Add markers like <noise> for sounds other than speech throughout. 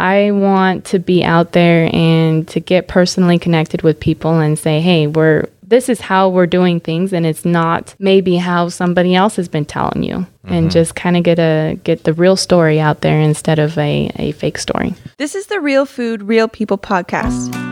I want to be out there and to get personally connected with people and say, hey, we're this is how we're doing things and it's not maybe how somebody else has been telling you. Mm-hmm. and just kind of get a get the real story out there instead of a, a fake story. This is the real food real people podcast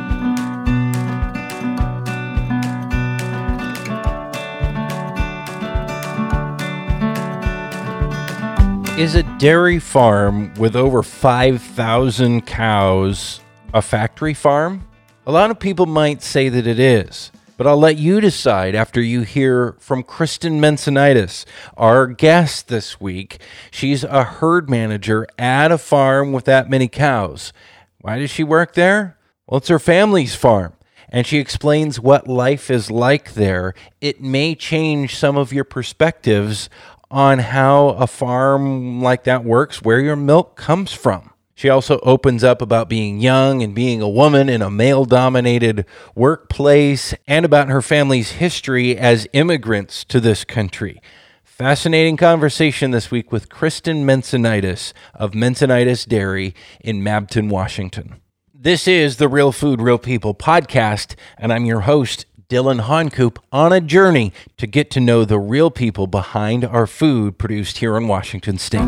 Is a dairy farm with over 5,000 cows a factory farm? A lot of people might say that it is. But I'll let you decide after you hear from Kristen Mensonides, our guest this week. She's a herd manager at a farm with that many cows. Why does she work there? Well, it's her family's farm. And she explains what life is like there. It may change some of your perspectives on how a farm like that works, where your milk comes from. She also opens up about being young and being a woman in a male dominated workplace and about her family's history as immigrants to this country. Fascinating conversation this week with Kristen Mensonides of Mensonides Dairy in Mabton, Washington. This is the Real Food, Real People podcast, and I'm your host, Dylan Honcoop, on a journey to get to know the real people behind our food produced here in Washington State.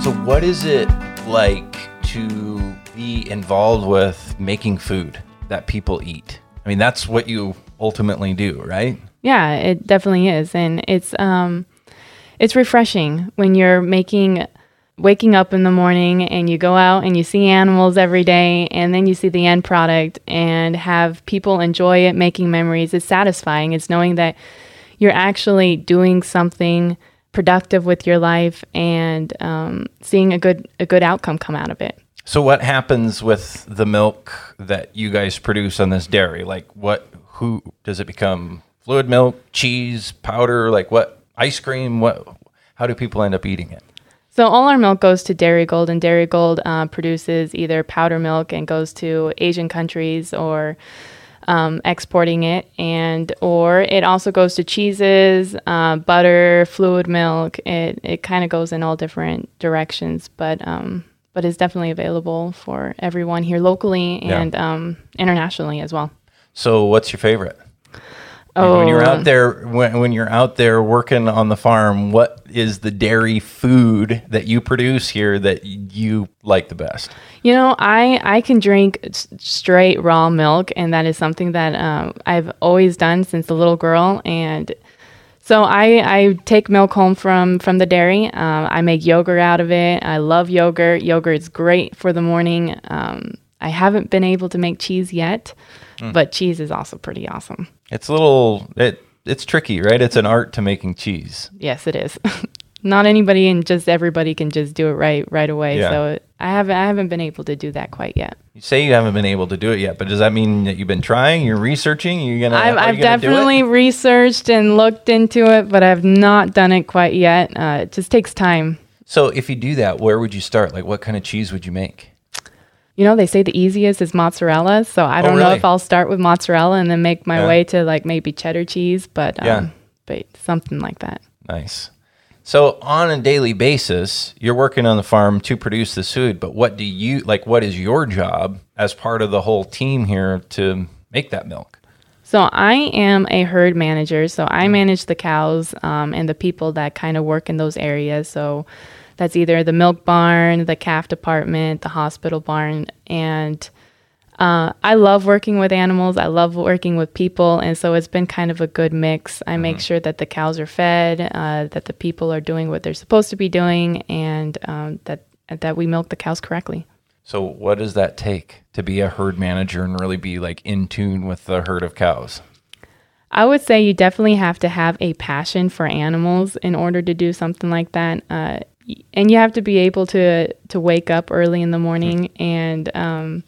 So, what is it like to be involved with making food that people eat? I mean, that's what you ultimately do, right? Yeah, it definitely is, and it's um, it's refreshing when you're making waking up in the morning and you go out and you see animals every day and then you see the end product and have people enjoy it making memories it's satisfying it's knowing that you're actually doing something productive with your life and um, seeing a good a good outcome come out of it. So what happens with the milk that you guys produce on this dairy? Like what who does it become fluid milk, cheese, powder, like what ice cream, what how do people end up eating it? So all our milk goes to Darigold, and Darigold uh, produces either powder milk and goes to Asian countries or um, exporting it, and or it also goes to cheeses, uh, butter, fluid milk. It it kind of goes in all different directions, but um, but is definitely available for everyone here locally and yeah. um, internationally as well. So, what's your favorite? Oh. When you're out oh. there, when, when you're out there working on the farm, what is the dairy food that you produce here that you like the best? You know, I I can drink straight raw milk, and that is something that um, I've always done since a little girl. And so I I take milk home from from the dairy. Um, I make yogurt out of it. I love yogurt. Yogurt's great for the morning. Um, I haven't been able to make cheese yet, mm. but cheese is also pretty awesome. It's a little it it's tricky, right? It's an art to making cheese. Yes, it is. <laughs> Not anybody and just everybody can just do it right right away. Yeah. So I haven't I haven't been able to do that quite yet. You say you haven't been able to do it yet, but does that mean that you've been trying? You're researching? You're gonna? I've, I've gonna definitely researched and looked into it, but I've not done it quite yet. Uh, it just takes time. So if you do that, where would you start? Like, what kind of cheese would you make? You know, they say the easiest is mozzarella. So I oh, don't oh, really? know if I'll start with mozzarella and then make my yeah. way to like maybe cheddar cheese, but um, yeah. but something like that. Nice. So on a daily basis, you're working on the farm to produce this food, but what do you like what is your job as part of the whole team here to make that milk? So I am a herd manager. So I manage the cows um, and the people that kind of work in those areas. So that's either the milk barn, the calf department, the hospital barn. And uh, I love working with animals. I love working with people. And so it's been kind of a good mix. I mm-hmm. make sure that the cows are fed, uh, that the people are doing what they're supposed to be doing, and um, that, that we milk the cows correctly. So, what does that take to be a herd manager and really be like in tune with the herd of cows? I would say you definitely have to have a passion for animals in order to do something like that. Uh, and you have to be able to to wake up early in the morning and um,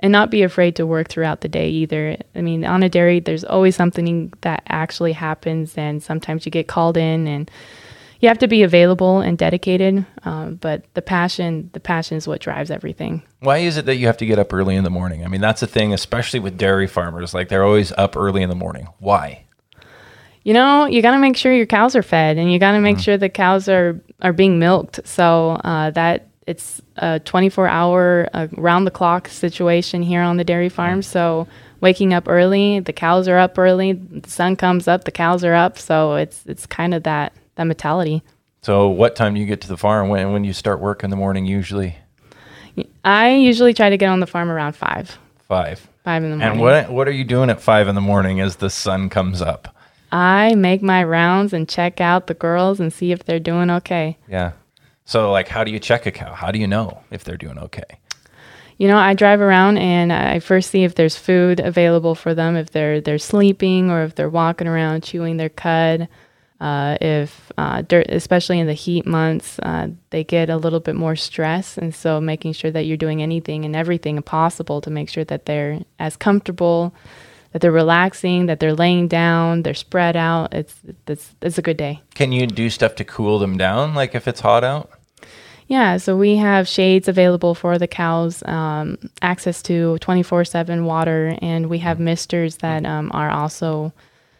and not be afraid to work throughout the day either. I mean, on a dairy, there's always something that actually happens, and sometimes you get called in, and you have to be available and dedicated. Um, but the passion, the passion is what drives everything. Why is it that you have to get up early in the morning? I mean, that's the thing, especially with dairy farmers. Like they're always up early in the morning. Why? You know, you got to make sure your cows are fed, and you got to make sure the cows are are being milked. So uh, that it's a 24 hour uh, round the clock situation here on the dairy farm. So waking up early, the cows are up early, the sun comes up, the cows are up. So it's it's kind of that that mentality. So, what time do you get to the farm? When when you start work in the morning? Usually I usually try to get on the farm around five, five. five in the morning. And what what are you doing at five in the morning as the sun comes up? I make my rounds and check out the girls and see if they're doing okay. Yeah. So, like, how do you check a cow? How do you know if they're doing okay? You know, I drive around and I first see if there's food available for them, if they're they're sleeping or if they're walking around chewing their cud. Uh, if uh, dur- especially in the heat months, uh, they get a little bit more stress, and so making sure that you're doing anything and everything possible to make sure that they're as comfortable, that they're relaxing, that they're laying down, they're spread out. It's it's it's a good day. Can you do stuff to cool them down, like if it's hot out? Yeah, so we have shades available for the cows, um, access to 24 7 water, and we have misters that um, are also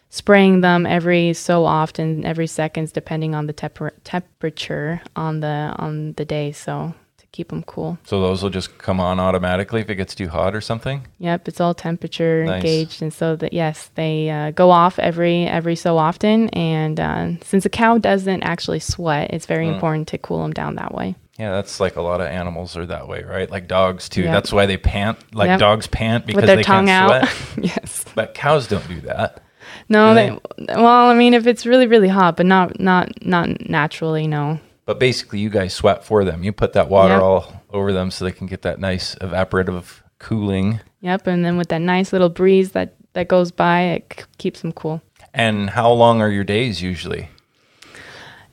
spraying them every so often, every seconds, depending on the temper- temperature on the on the day. So keep them cool. So those will just come on automatically if it gets too hot or something. Yep, it's all temperature Nice. gauged, and so that yes, they uh, go off every every so often. And uh, since a cow doesn't actually sweat, it's very important to cool them down that way. Yeah, that's like a lot of animals are that way, right? Like dogs too. Yep. That's why they pant. Like Yep. dogs pant because they can't out. sweat. <laughs> yes. But cows don't do that. No, they, well, I mean, if it's really, really hot, but not, not, not naturally, no. But basically, you guys sweat for them. You put that water Yep. all over them so they can get that nice evaporative cooling. Yep, and then with that nice little breeze that that goes by, it c- keeps them cool. And how long are your days usually?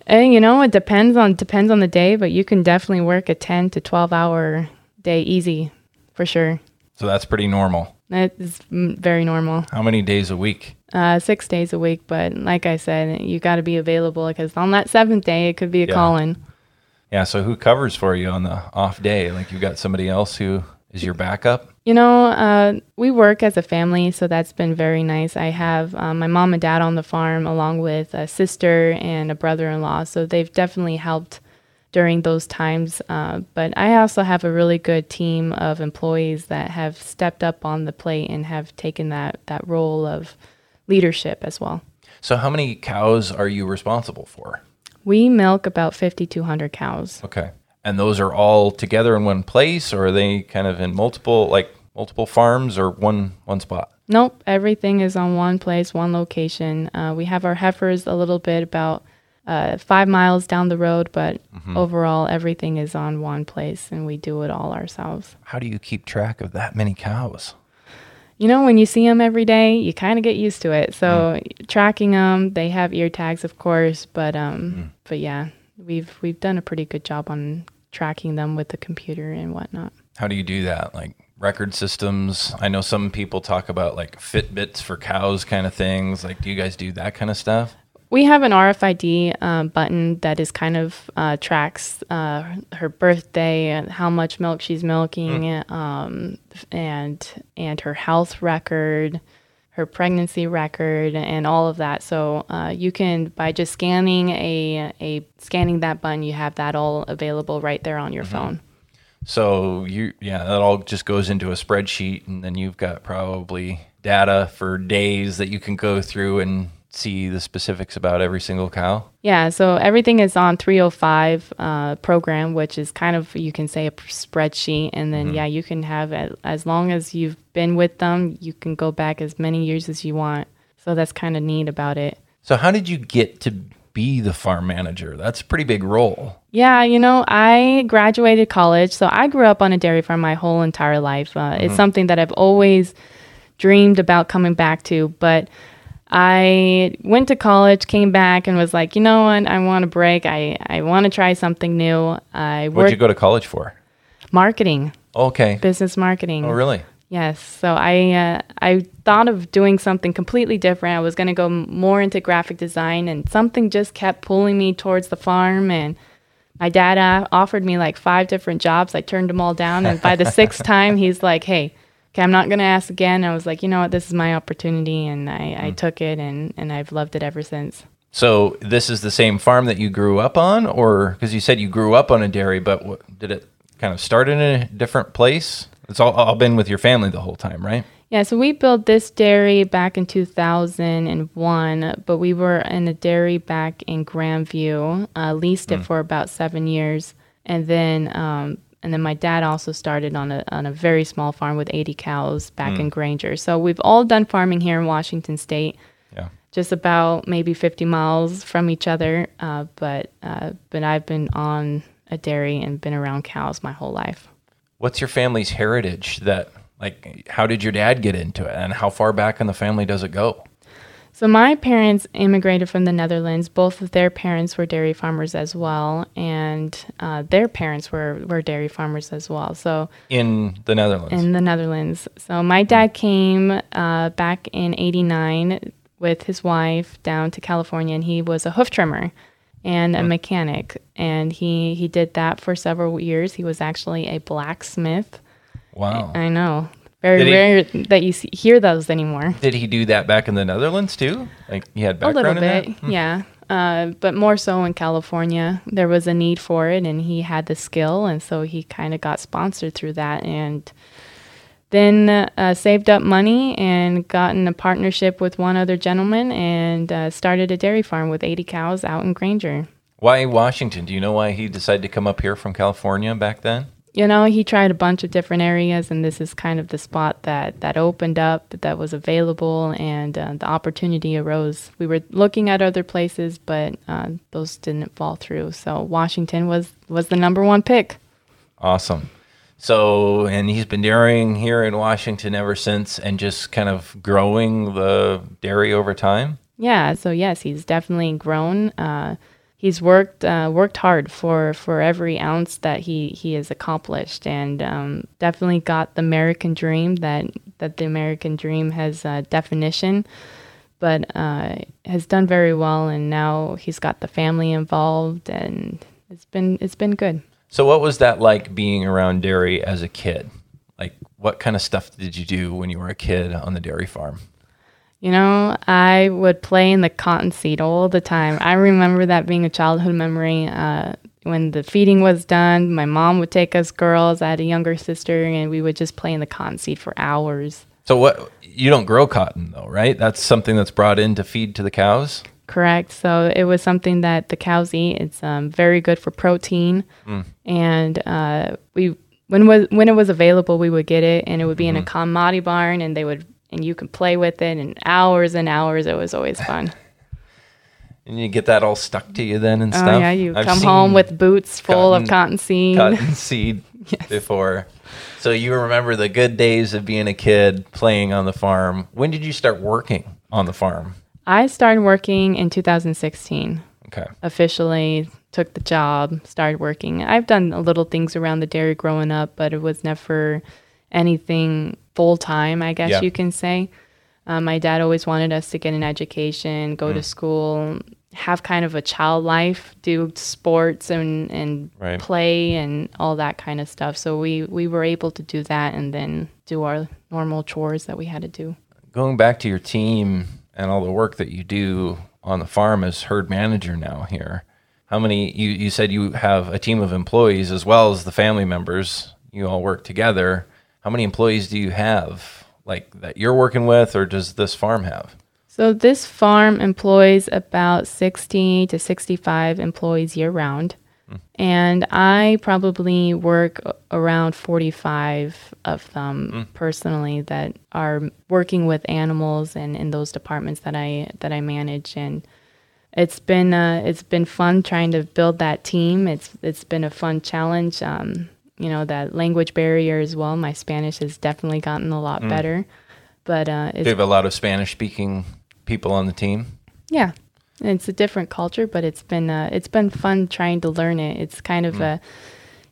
And you know, it depends on depends on the day, but you can definitely work a ten to twelve hour day easy, for sure. So that's pretty normal. That is mm, very normal. How many days a week? Uh, six days a week, but like I said, you got to be available because on that seventh day, it could be a Yeah. call-in. Yeah. So who covers for you on the off day? Like you got somebody else who is your backup? You know, uh, we work as a family, so that's been very nice. I have um, my mom and dad on the farm, along with a sister and a brother in law, so they've definitely helped during those times. Uh, but I also have a really good team of employees that have stepped up on the plate and have taken that, that role of leadership as well. So how many cows are you responsible for? We milk about 5,200 cows. Okay. And those are all together in one place, or are they kind of in multiple, like multiple farms, or one one spot? Nope, everything is on one place, one location. Uh, we have our heifers a little bit about uh, five miles down the road, but overall, everything is on one place, and we do it all ourselves. How do you keep track of that many cows? You know, when you see them every day, you kind of get used to it. So tracking them, they have ear tags, of course, but um, but yeah, we've we've done a pretty good job on tracking them with the computer and whatnot. How do you do that? Like record systems? I know some people talk about like Fitbits for cows kind of things. Like, do you guys do that kind of stuff? We have an RFID um, button that is kind of uh, tracks uh, her birthday and how much milk she's milking, um, and and her health record, her pregnancy record, and all of that. So uh, you can by just scanning a a scanning that button, you have that all available right there on your phone. So you, yeah, that all just goes into a spreadsheet, and then you've got probably data for days that you can go through and see the specifics about every single cow. Yeah, so everything is on 305 uh, program, which is kind of you can say a spreadsheet, and then yeah, you can have it as long as you've been with them, you can go back as many years as you want. So that's kind of neat about it. So how did you get to be the farm manager? That's a pretty big role. Yeah, you know, I graduated college, so I grew up on a dairy farm my whole entire life. Uh, It's something that I've always dreamed about coming back to, but I went to college, came back, and was like, you know what? I want a break. I, I want to try something new. I What'd you go to college for? marketing, Okay. business marketing. Oh, really? Yes. So I uh, I thought of doing something completely different. I was going to go more into graphic design, and something just kept pulling me towards the farm. And my dad uh, offered me like five different jobs. I turned them all down, and by the <laughs> sixth time, he's like, "Hey, okay, I'm not gonna ask again. I was like, you know what, this is my opportunity, and I, I Mm. took it, and and I've loved it ever since. So this is the same farm that you grew up on, or because you said you grew up on a dairy, but what, did it kind of start in a different place? It's all, all been with your family the whole time, right? Yeah, so we built this dairy back in 2001, but we were in a dairy back in Grandview, uh, leased Mm. it for about seven years, and then um, and then my dad also started on a on a very small farm with 80 cows back Mm. in Granger. So we've all done farming here in Washington State, Yeah. just about maybe 50 miles from each other. Uh, but uh, but I've been on a dairy and been around cows my whole life. What's your family's heritage? That like, how did your dad get into it, and how far back in the family does it go? So my parents immigrated from the Netherlands. Both of their parents were dairy farmers as well, and uh, their parents were were dairy farmers as well. So In the Netherlands. in the Netherlands. So my dad came uh, back in '89 with his wife down to California, and he was a hoof trimmer and a mechanic, and he he did that for several years. He was actually a blacksmith. wow. I know, very Did he- rare that you see, hear those anymore. Did he do that back in the Netherlands too? Like he had background A little bit, that? yeah. Uh, but more so in California, there was a need for it, and he had the skill, and so he kind of got sponsored through that, and then uh, saved up money and got in a partnership with one other gentleman, and uh, started a dairy farm with 80 cows out in Granger. Why Washington? Do you know why he decided to come up here from California back then? You know, he tried a bunch of different areas, and this is kind of the spot that that opened up, that was available, and uh, the opportunity arose. We were looking at other places, but uh, those didn't fall through. So Washington was was the number one pick. Awesome. So, and he's been dairying here in Washington ever since and just kind of growing the dairy over time. Yeah. So yes, he's definitely grown. Uh, he's worked uh, worked hard for for every ounce that he he has accomplished, and um, definitely got the American dream that that the American dream has uh, definition. But uh, has done very well, and now he's got the family involved, and it's been it's been good. So, what was that like being around dairy as a kid? Like, what kind of stuff did you do when you were a kid on the dairy farm? You know, I would play in the cotton seed all the time. I remember that being a childhood memory. Uh, when the feeding was done, my mom would take us girls. I had a younger sister, and we would just play in the cotton seed for hours. So, what you don't grow cotton though, right? That's something that's brought in to feed to the cows. Correct. So it was something that the cows eat. It's um, very good for protein, and uh, we when was when it was available, we would get it, and it would be in a commodity barn, and they would and you could play with it, and hours and hours. It was always fun. <laughs> And you get that all stuck to you then and Oh stuff. yeah, you I've come home with boots full cotton- of cotton seed. cotton seed <laughs> before. So you remember the good days of being a kid playing on the farm. When did you start working on the farm? I started working in 2016. Okay. Officially took the job, started working. I've done little things around the dairy growing up, but it was never anything full time, I guess Yeah. you can say. Um, my dad always wanted us to get an education, go Mm. to school, have kind of a child life, do sports and, and Right. play and all that kind of stuff. So we, we were able to do that and then do our normal chores that we had to do. Going back to your team and all the work that you do on the farm as herd manager now here. How many you, you said you have a team of employees as well as the family members. You all work together. How many employees do you have like that you're working with or does this farm have? So this farm employs about 60 to 65 employees year round. And I probably work around 45 of them personally that are working with animals and in those departments that I that I manage and it's been uh, it's been fun trying to build that team. It's it's been a fun challenge. Um, you know that language barrier as well. My Spanish has definitely gotten a lot better, but uh, Do you have a lot of Spanish speaking people on the team? yeah, it's a different culture, but it's been uh, it's been fun trying to learn it. It's kind of a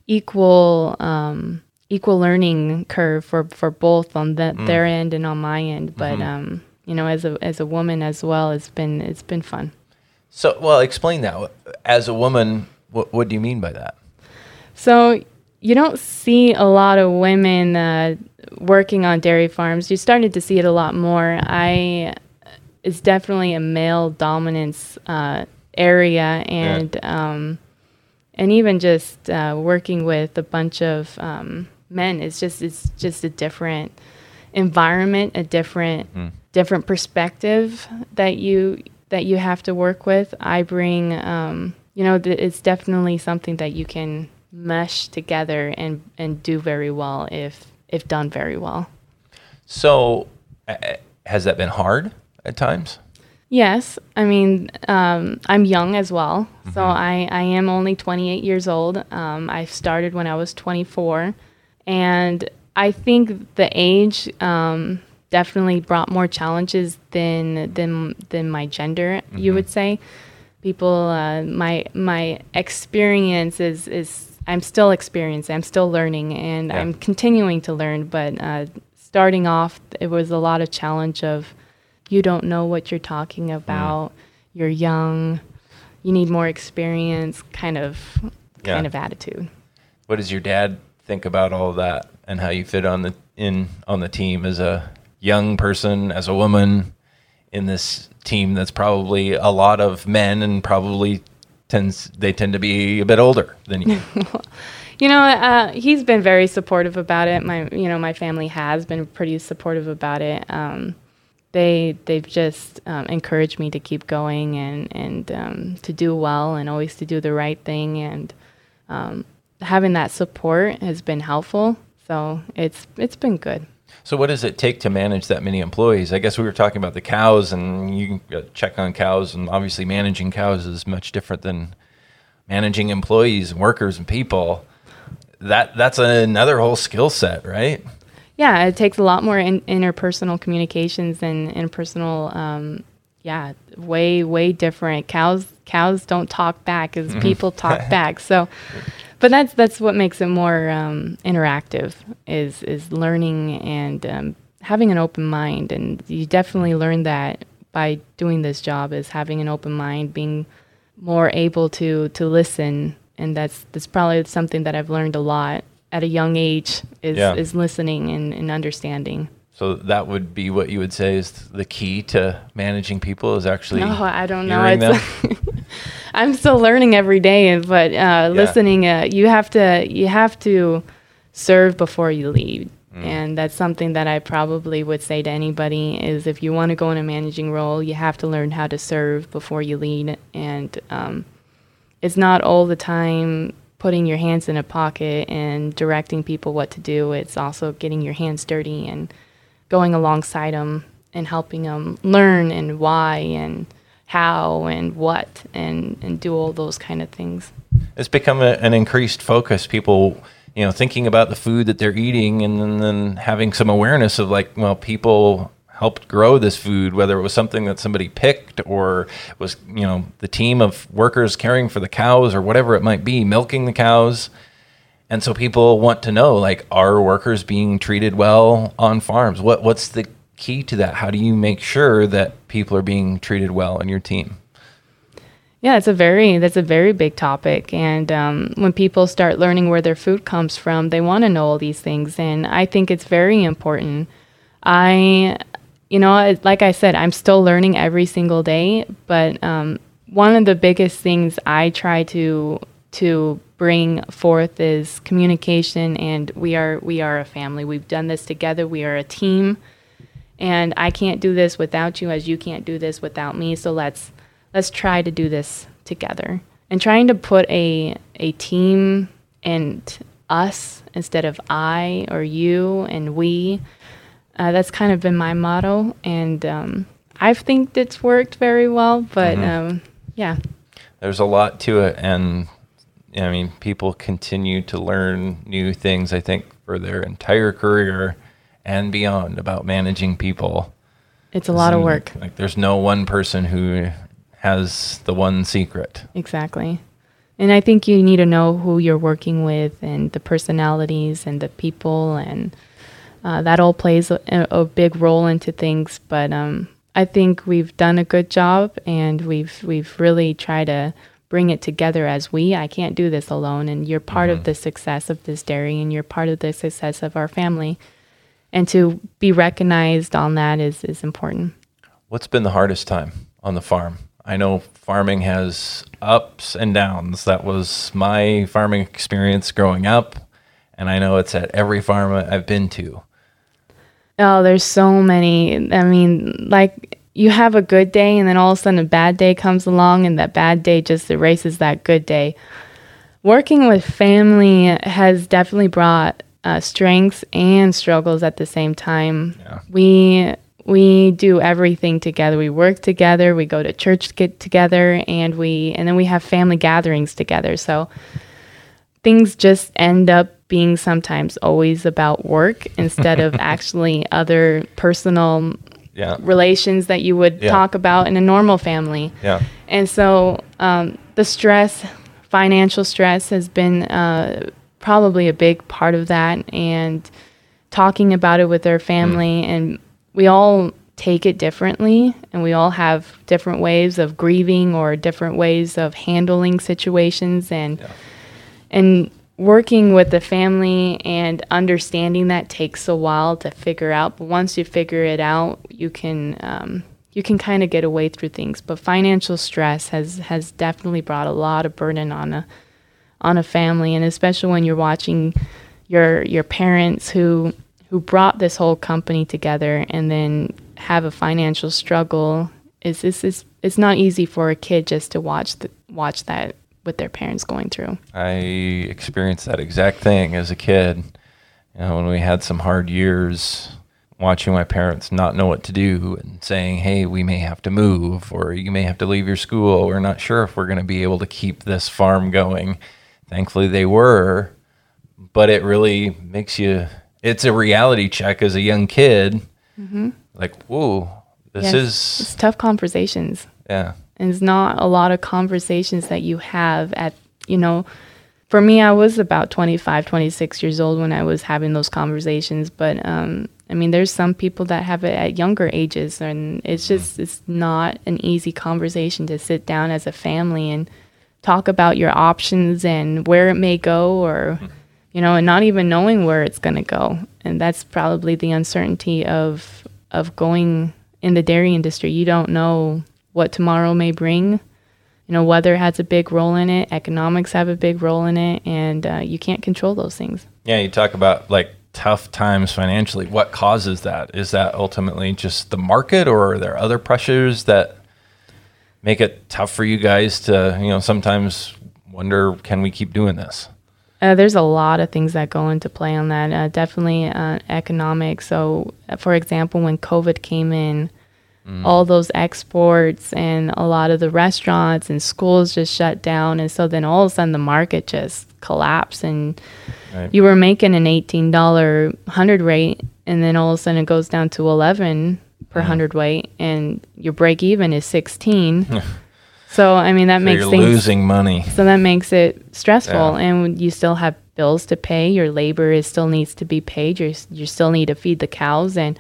equal um, equal learning curve for, for both on the, their end and on my end. But um, you know, as a as a woman as well, it's been it's been fun. So, well, explain that. As a woman, what, what do you mean by that? So you don't see a lot of women uh, working on dairy farms. You started to see it a lot more. I it's definitely a male dominance uh, area, and um, and even just uh, working with a bunch of um, men is just it's just a different environment, a different Mm. different perspective that you that you have to work with. I bring, um, you know, th- it's definitely something that you can mesh together and and do very well if if done very well. So, uh, has that been hard at times? Yes, I mean um, I'm young as well, so I, I am only 28 years old. Um, I started when I was 24, and I think the age um, definitely brought more challenges than than than my gender. You would say, people uh, my my experience is is I'm still experiencing, I'm still learning, and Yeah. I'm continuing to learn. But uh, starting off, it was a lot of challenge of you don't know what you're talking about. You're young. You need more experience. Kind of, Yeah. kind of attitude. What does your dad think about all that and how you fit on the in on the team as a young person, as a woman in this team that's probably a lot of men and probably tends they tend to be a bit older than you. <laughs> You know, uh, he's been very supportive about it. My, you know, my family has been pretty supportive about it. Um, they they've just um, encouraged me to keep going and and um, to do well and always to do the right thing and um, having that support has been helpful. So it's it's been good. So, what does it take to manage that many employees? I guess we were talking about the cows, and you can uh, check on cows, and obviously managing cows is much different than managing employees and workers and people. That that's another whole skill set, right? Yeah, it takes a lot more in, interpersonal communications and interpersonal. Um, yeah, way way different. Cows cows don't talk back as people talk <laughs> back. So, but that's that's what makes it more um, interactive. Is is learning and um, having an open mind, and you definitely learn that by doing this job. Is having an open mind, being more able to to listen, and that's that's probably something that I've learned a lot at a young age. Is Yeah. is listening and, and understanding. So that would be what you would say is the key to managing people is actually. No, I don't know. It's <laughs> I'm still learning every day, but uh, listening, uh, you have to you have to serve before you lead, Mm. and that's something that I probably would say to anybody is if you want to go in a managing role, you have to learn how to serve before you lead, and um, it's not all the time putting your hands in a pocket and directing people what to do. It's also getting your hands dirty and going alongside them and helping them learn and why and how and what and, and do all those kind of things. it's become a, an increased focus. People, you know, thinking about the food that they're eating, and then, then having some awareness of like, well, people helped grow this food, whether it was something that somebody picked or was, you know, the team of workers caring for the cows or whatever it might be, milking the cows. And so people want to know, like, are workers being treated well on farms? What what's the key to that? How do you make sure that people are being treated well on your team? Yeah, it's a very that's a very big topic, and um, when people start learning where their food comes from, they want to know all these things, and I think it's very important. I, you know, like I said, I'm still learning every single day, but um, one of the biggest things I try to to bring forth is communication, and we are we are a family. We've done this together. We are a team and I can't do this without you as you can't do this without me. So let's let's try to do this together. And trying to put a a team and us instead of I or you and we. Uh, that's kind of been my motto, and um, I think it's worked very well. But um, yeah, there's a lot to it and i mean people continue to learn new things i think for their entire career and beyond about managing people it's a lot of work. like there's no one person who has the one secret Exactly. And I think you need to know who you're working with and the personalities and the people, and uh, that all plays a, a big role into things. But um, I think we've done a good job, and we've we've really tried to bring it together as we. I can't do this alone, and you're part Mm-hmm. of the success of this dairy, and you're part of the success of our family. And to be recognized on that is is important. What's been the hardest time on the farm? I know farming has ups and downs. That was my farming experience growing up, and I know it's at every farm I've been to. Oh, there's so many. I mean, like you have a good day, and then all of a sudden a bad day comes along, and that bad day just erases that good day. Working with family has definitely brought uh, strengths and struggles at the same time. Yeah. We we do everything together. We work together. We go to church get together, and we and then we have family gatherings together. So things just end up being sometimes always about work <laughs> instead of actually other personal Yeah. relations that you would Yeah. talk about in a normal family. Yeah. And so um, the stress, financial stress, has been uh, probably a big part of that. And talking about it with our family, and we all take it differently, and we all have different ways of grieving or different ways of handling situations. And and working with the family and understanding that takes a while to figure out but once you figure it out you can um, you can kind of get away through things but financial stress has has definitely brought a lot of burden on a on a family and especially when you're watching your your parents who who brought this whole company together and then have a financial struggle is is is it's not easy for a kid just to watch the, watch that with their parents going through I experienced that exact thing as a kid. You know, when we had some hard years, watching my parents not know what to do and saying, "Hey, we may have to move, or you may have to leave your school. We're not sure if we're going to be able to keep this farm going." Thankfully, they were, but it really makes you. It's a reality check as a young kid. Like, whoa, this Yes, is it's tough conversations yeah, and it's not a lot of conversations that you have at you know for me i was about 25 26 years old when i was having those conversations but um i mean there's some people that have it at younger ages and it's just it's not an easy conversation to sit down as a family and talk about your options and where it may go or you know and not even knowing where it's going to go and that's probably the uncertainty of of going in the dairy industry you don't know what tomorrow may bring you know weather has a big role in it economics have a big role in it and uh, you can't control those things Yeah, you talk about like tough times financially. What causes that? Is that ultimately just the market or are there other pressures that make it tough for you guys to, you know, sometimes wonder can we keep doing this? Uh, there's a lot of things that go into play on that. Uh, definitely uh, economic. So, uh, for example, when COVID came in, all those exports and a lot of the restaurants and schools just shut down. And so then all of a sudden the market just collapsed and Right. you were making an $18 hundred rate and then all of a sudden it goes down to 11 per hundred weight and your break even is 16. <laughs> so, I mean, that So makes you're things losing money. so that makes it stressful, Yeah. and you still have bills to pay. Your labor is still needs to be paid. You you still need to feed the cows, and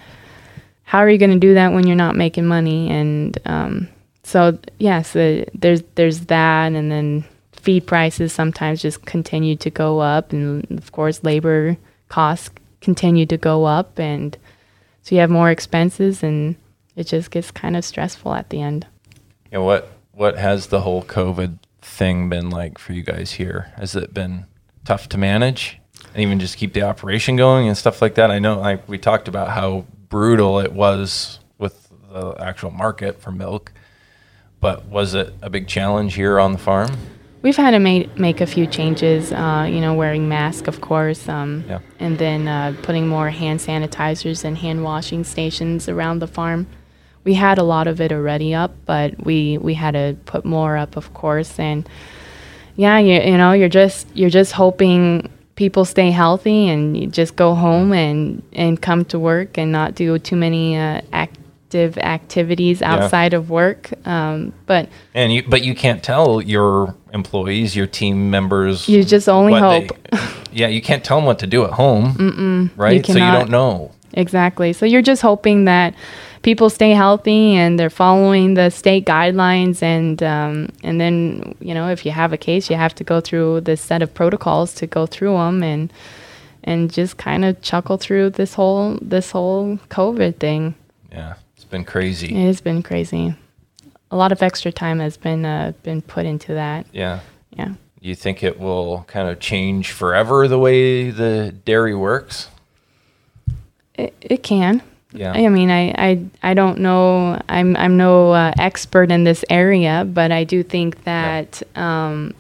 how are you going to do that when you're not making money? And um, so yes, uh, there's there's that, and then feed prices sometimes just continue to go up, and of course labor costs continue to go up, and so you have more expenses, and it just gets kind of stressful at the end. Yeah, what what has the whole COVID thing been like for you guys here? Has it been tough to manage and even just keep the operation going and stuff like that? I know like we talked about how brutal it was with the actual market for milk, but was it a big challenge here on the farm? We've had to make make a few changes. Uh, you know, wearing masks, of course, um, Yeah. and then uh, putting more hand sanitizers and hand washing stations around the farm. We had a lot of it already up, but we we had to put more up, of course. And yeah, you you know, you're just you're just hoping people stay healthy and you just go home and and come to work and not do too many uh, active activities outside of work. Um, but And you, but you can't tell your employees, your team members. You just only what they- hope. <laughs> yeah, you can't tell them what to do at home, Mm-mm, right? so you don't know. Exactly. So you're just hoping that people stay healthy and they're following the state guidelines and um, and then you know if you have a case you have to go through this set of protocols to go through them and and just kind of chuckle through this whole this whole covid thing Yeah, it's been crazy. it has been crazy a lot of extra time has been uh, been put into that Yeah. yeah You think it will kind of change forever the way the dairy works? it, it can Yeah. I mean, I, I, I don't know. I'm, I'm no uh, expert in this area, but I do think that um,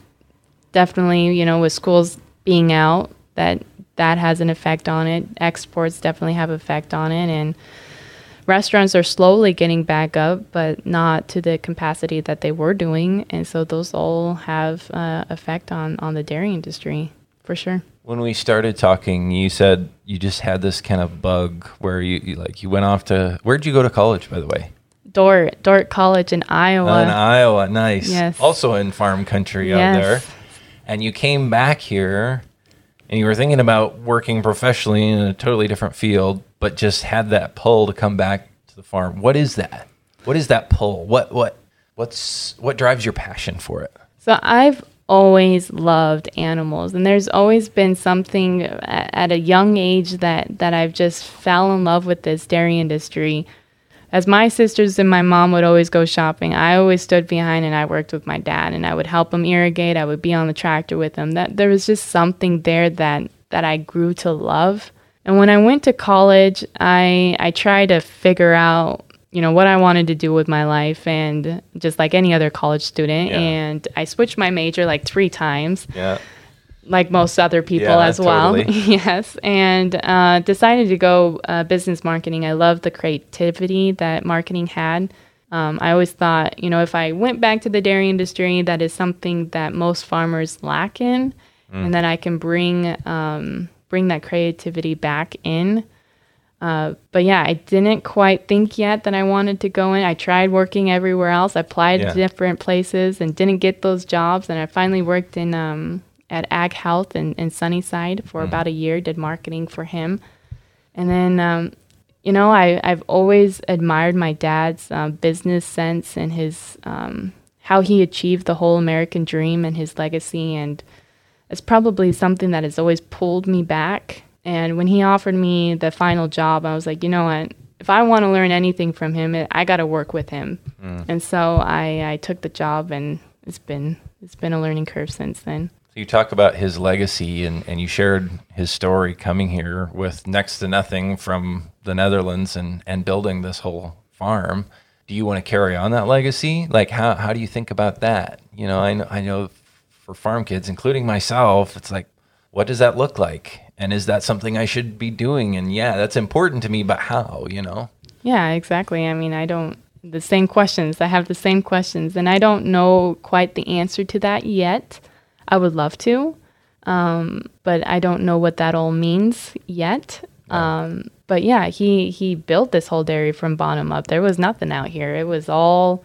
definitely, you know, with schools being out, that that has an effect on it. Exports definitely have effect on it, and restaurants are slowly getting back up, but not to the capacity that they were doing, and so those all have uh, effect on on the dairy industry for sure. When we started talking, you said you just had this kind of bug where you, you like you went off to where'd you go to college by the way? Dordt Dordt College in Iowa. in Iowa, nice. Yes. Also in farm country out Yes. there. And you came back here and you were thinking about working professionally in a totally different field, but just had that pull to come back to the farm. What is that? What is that pull? What what what's what drives your passion for it? So I've always loved animals, and there's always been something at a young age that that I've just fell in love with this dairy industry. As my sisters and my mom would always go shopping, I always stood behind and I worked with my dad, and I would help him irrigate. I would be on the tractor with him. That there was just something there that that I grew to love. And when I went to college, I I tried to figure out you know what I wanted to do with my life, and just like any other college student, Yeah. and I switched my major like three times, Yeah. Like most other people Yeah, as well. totally. <laughs> yes, and uh, decided to go uh, business marketing. I love the creativity that marketing had. Um, I always thought, you know, if I went back to the dairy industry, that is something that most farmers lack in, and that I can bring um, bring that creativity back in. Uh, but yeah, I didn't quite think yet that I wanted to go in. I tried working everywhere else. I applied Yeah. to different places and didn't get those jobs. And I finally worked in um, at Ag Health in, in Sunnyside for about a year. Did marketing for him, and then um, you know I I've always admired my dad's uh, business sense and his um, how he achieved the whole American dream and his legacy and it's probably something that has always pulled me back. And when he offered me the final job, I was like, you know what? If I want to learn anything from him, it, I got to work with him. And so I, I took the job, and it's been it's been a learning curve since then. So you talk about his legacy and, and you shared his story coming here with next to nothing from the Netherlands and, and building this whole farm. Do you want to carry on that legacy? Like how, how do you think about that? You know, I know, I know for farm kids, including myself, it's like, what does that look like? And is that something I should be doing? And yeah, that's important to me, but how, you know? Yeah, exactly. I mean, I don't the same questions. I have the same questions, and I don't know quite the answer to that yet. I would love to, um, but I don't know what that all means yet. Um, but yeah, he he built this whole dairy from bottom up. There was nothing out here. It was all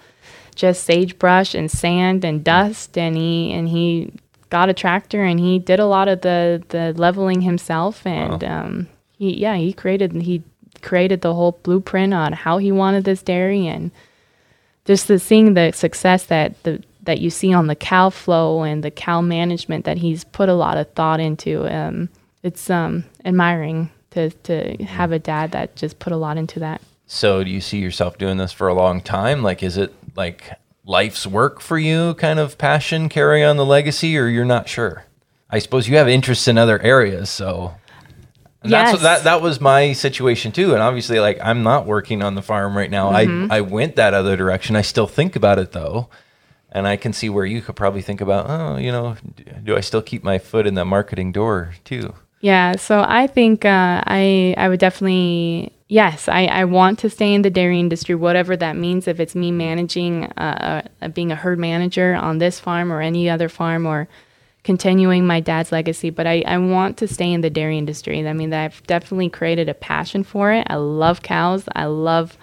just sagebrush and sand and dust, and he and he got a tractor and he did a lot of the the leveling himself and um, he yeah he created he created the whole blueprint on how he wanted this dairy and just the seeing the success that the that you see on the cow flow and the cow management that he's put a lot of thought into um, it's um, admiring to to have a dad that just put a lot into that So do you see yourself doing this for a long time? Like, is it like life's work for you, kind of passion, carry on the legacy, or you're not sure? I suppose you have interests in other areas, so. And Yes. that that was my situation too. And obviously, like I'm not working on the farm right now. Mm-hmm. I I went that other direction. I still think about it though, and I can see where you could probably think about, oh, you know, do I still keep my foot in the marketing door too? Yeah, so I think uh, I I would definitely yes I, I want to stay in the dairy industry whatever that means if it's me managing uh, uh, being a herd manager on this farm or any other farm or continuing my dad's legacy but I, I want to stay in the dairy industry. I mean I've definitely created a passion for it. I love cows. I love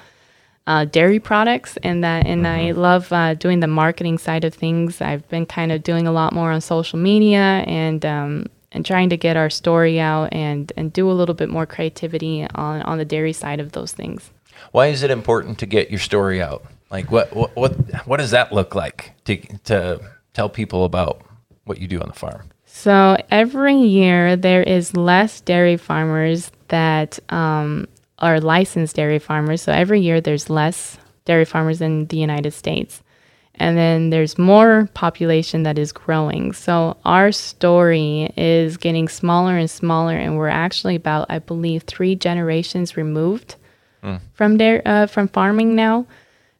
uh, dairy products and that and I love uh, doing the marketing side of things. I've been kind of doing a lot more on social media and um, and trying to get our story out and and do a little bit more creativity on on the dairy side of those things. Why is it important to get your story out? Like what what what, what does that look like to to tell people about what you do on the farm? So every year there is less dairy farmers that um, are licensed dairy farmers. So every year there's less dairy farmers in the United States. And then there's more population that is growing. So our story is getting smaller and smaller, and we're actually about, I believe, three generations removed from dairy, uh, from farming now.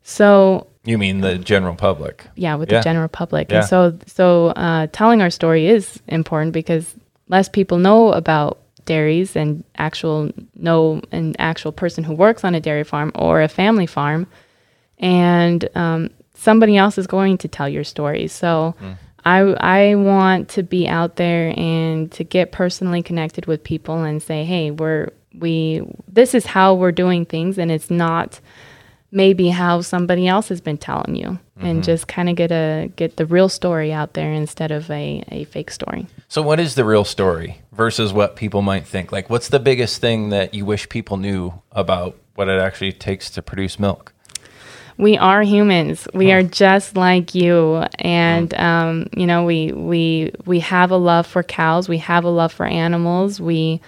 So You mean the general public? yeah with Yeah. the general public Yeah. and so so uh, telling our story is important because less people know about dairies and actual know an actual person who works on a dairy farm or a family farm. And um, somebody else is going to tell your story. So I, I want to be out there and to get personally connected with people and say hey we're we this is how we're doing things and it's not maybe how somebody else has been telling you. And just kind of get a get the real story out there instead of a, a fake story. So what is the real story versus what people might think? Like what's the biggest thing that you wish people knew about what it actually takes to produce milk? we are humans. We are just like you. And um, you know we we we have a love for cows. We have a love for animals. We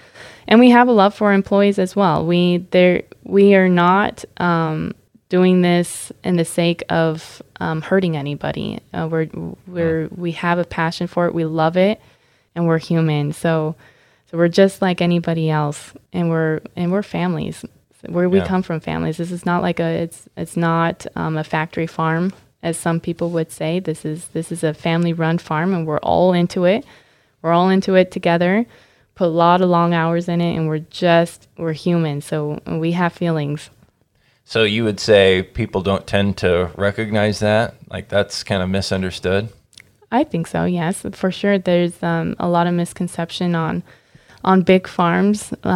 and we have a love for employees as well. We there we are not um, doing this in the sake of um, hurting anybody. Uh, we're we're we have a passion for it. We love it and we're human. So so we're just like anybody else and we're and we're families. Where we Yeah. come from families. This is not like a it's it's not um, a factory farm as some people would say. This is this is a family run farm and we're all into it. We're all into it together. Put a lot of long hours in it and we're just we're human. So we have feelings. So you would say people don't tend to recognize that? Like that's kind of misunderstood? I think so. Yes, for sure. There's um, a lot of misconception on on big farms, uh,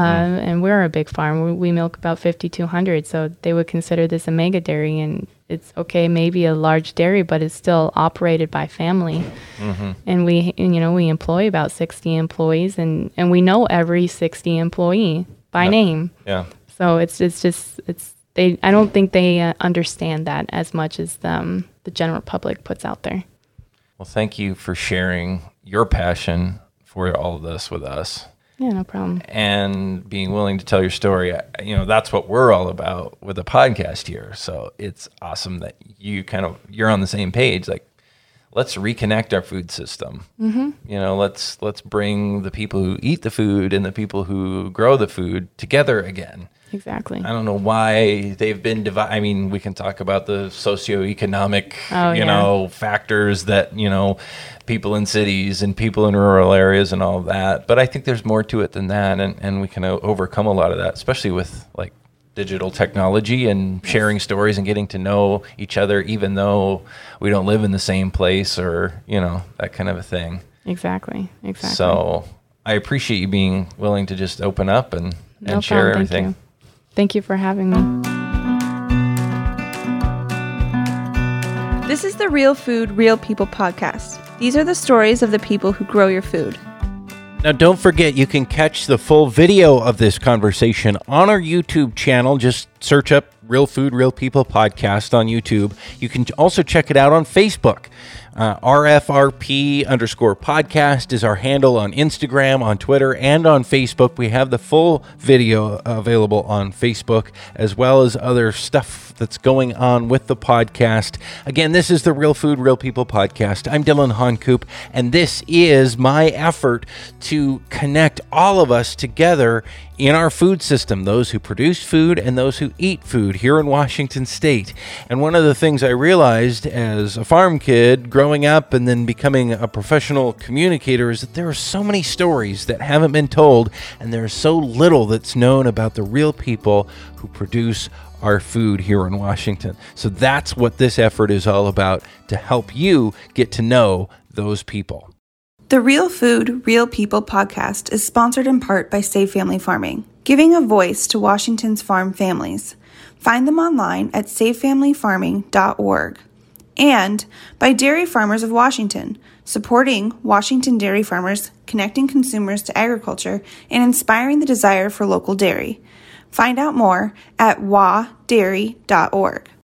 and we're a big farm. We, we milk about 5,200, so they would consider this a mega dairy, and it's okay, maybe a large dairy, but it's still operated by family. And we, you know, we employ about 60 employees, and and we know every 60 employee by Yep. name. Yeah. So it's it's just it's they. I don't think they uh, understand that as much as um, the general public puts out there. Well, thank you for sharing your passion for all of this with us Yeah, no problem. and being willing to tell your story. You know, that's what we're all about with the podcast here. So it's awesome that you kind of you're on the same page. Like, let's reconnect our food system. Mm-hmm. You know, let's let's bring the people who eat the food and the people who grow the food together again. Exactly. I don't know why they've been divided. I mean, we can talk about the socioeconomic, Oh, you yeah. know, factors that, you know, people in cities and people in rural areas and all that. But I think there's more to it than that. And, and we can overcome a lot of that, especially with like digital technology and sharing stories and getting to know each other, even though we don't live in the same place or, you know, that kind of a thing. Exactly. Exactly. So I appreciate you being willing to just open up and, no and share problem. everything. Thank you. For having me. This is the Real Food, Real People podcast. These are the stories of the people who grow your food. Now, don't forget, you can catch the full video of this conversation on our YouTube channel. Just search up Real Food, Real People podcast on YouTube. You can also check it out on Facebook. Uh, RFRP underscore podcast is our handle on Instagram, on Twitter, and on Facebook. We have the full video available on Facebook, as well as other stuff that's going on with the podcast. Again, this is the Real Food, Real People podcast. I'm Dylan Honcoop, and this is my effort to connect all of us together in our food system those who produce food and those who eat food here in Washington state. And one of the things I realized as a farm kid growing up and then becoming a professional communicator is that there are so many stories that haven't been told, and there's so little that's known about the real people who produce our food here in Washington. So that's what this effort is all about to help you get to know those people. The Real Food, Real People podcast is sponsored in part by Save Family Farming, giving a voice to Washington's farm families. Find them online at savefamilyfarming.org. And by Dairy Farmers of Washington, supporting Washington dairy farmers, connecting consumers to agriculture, and inspiring the desire for local dairy. Find out more at wadairy.org.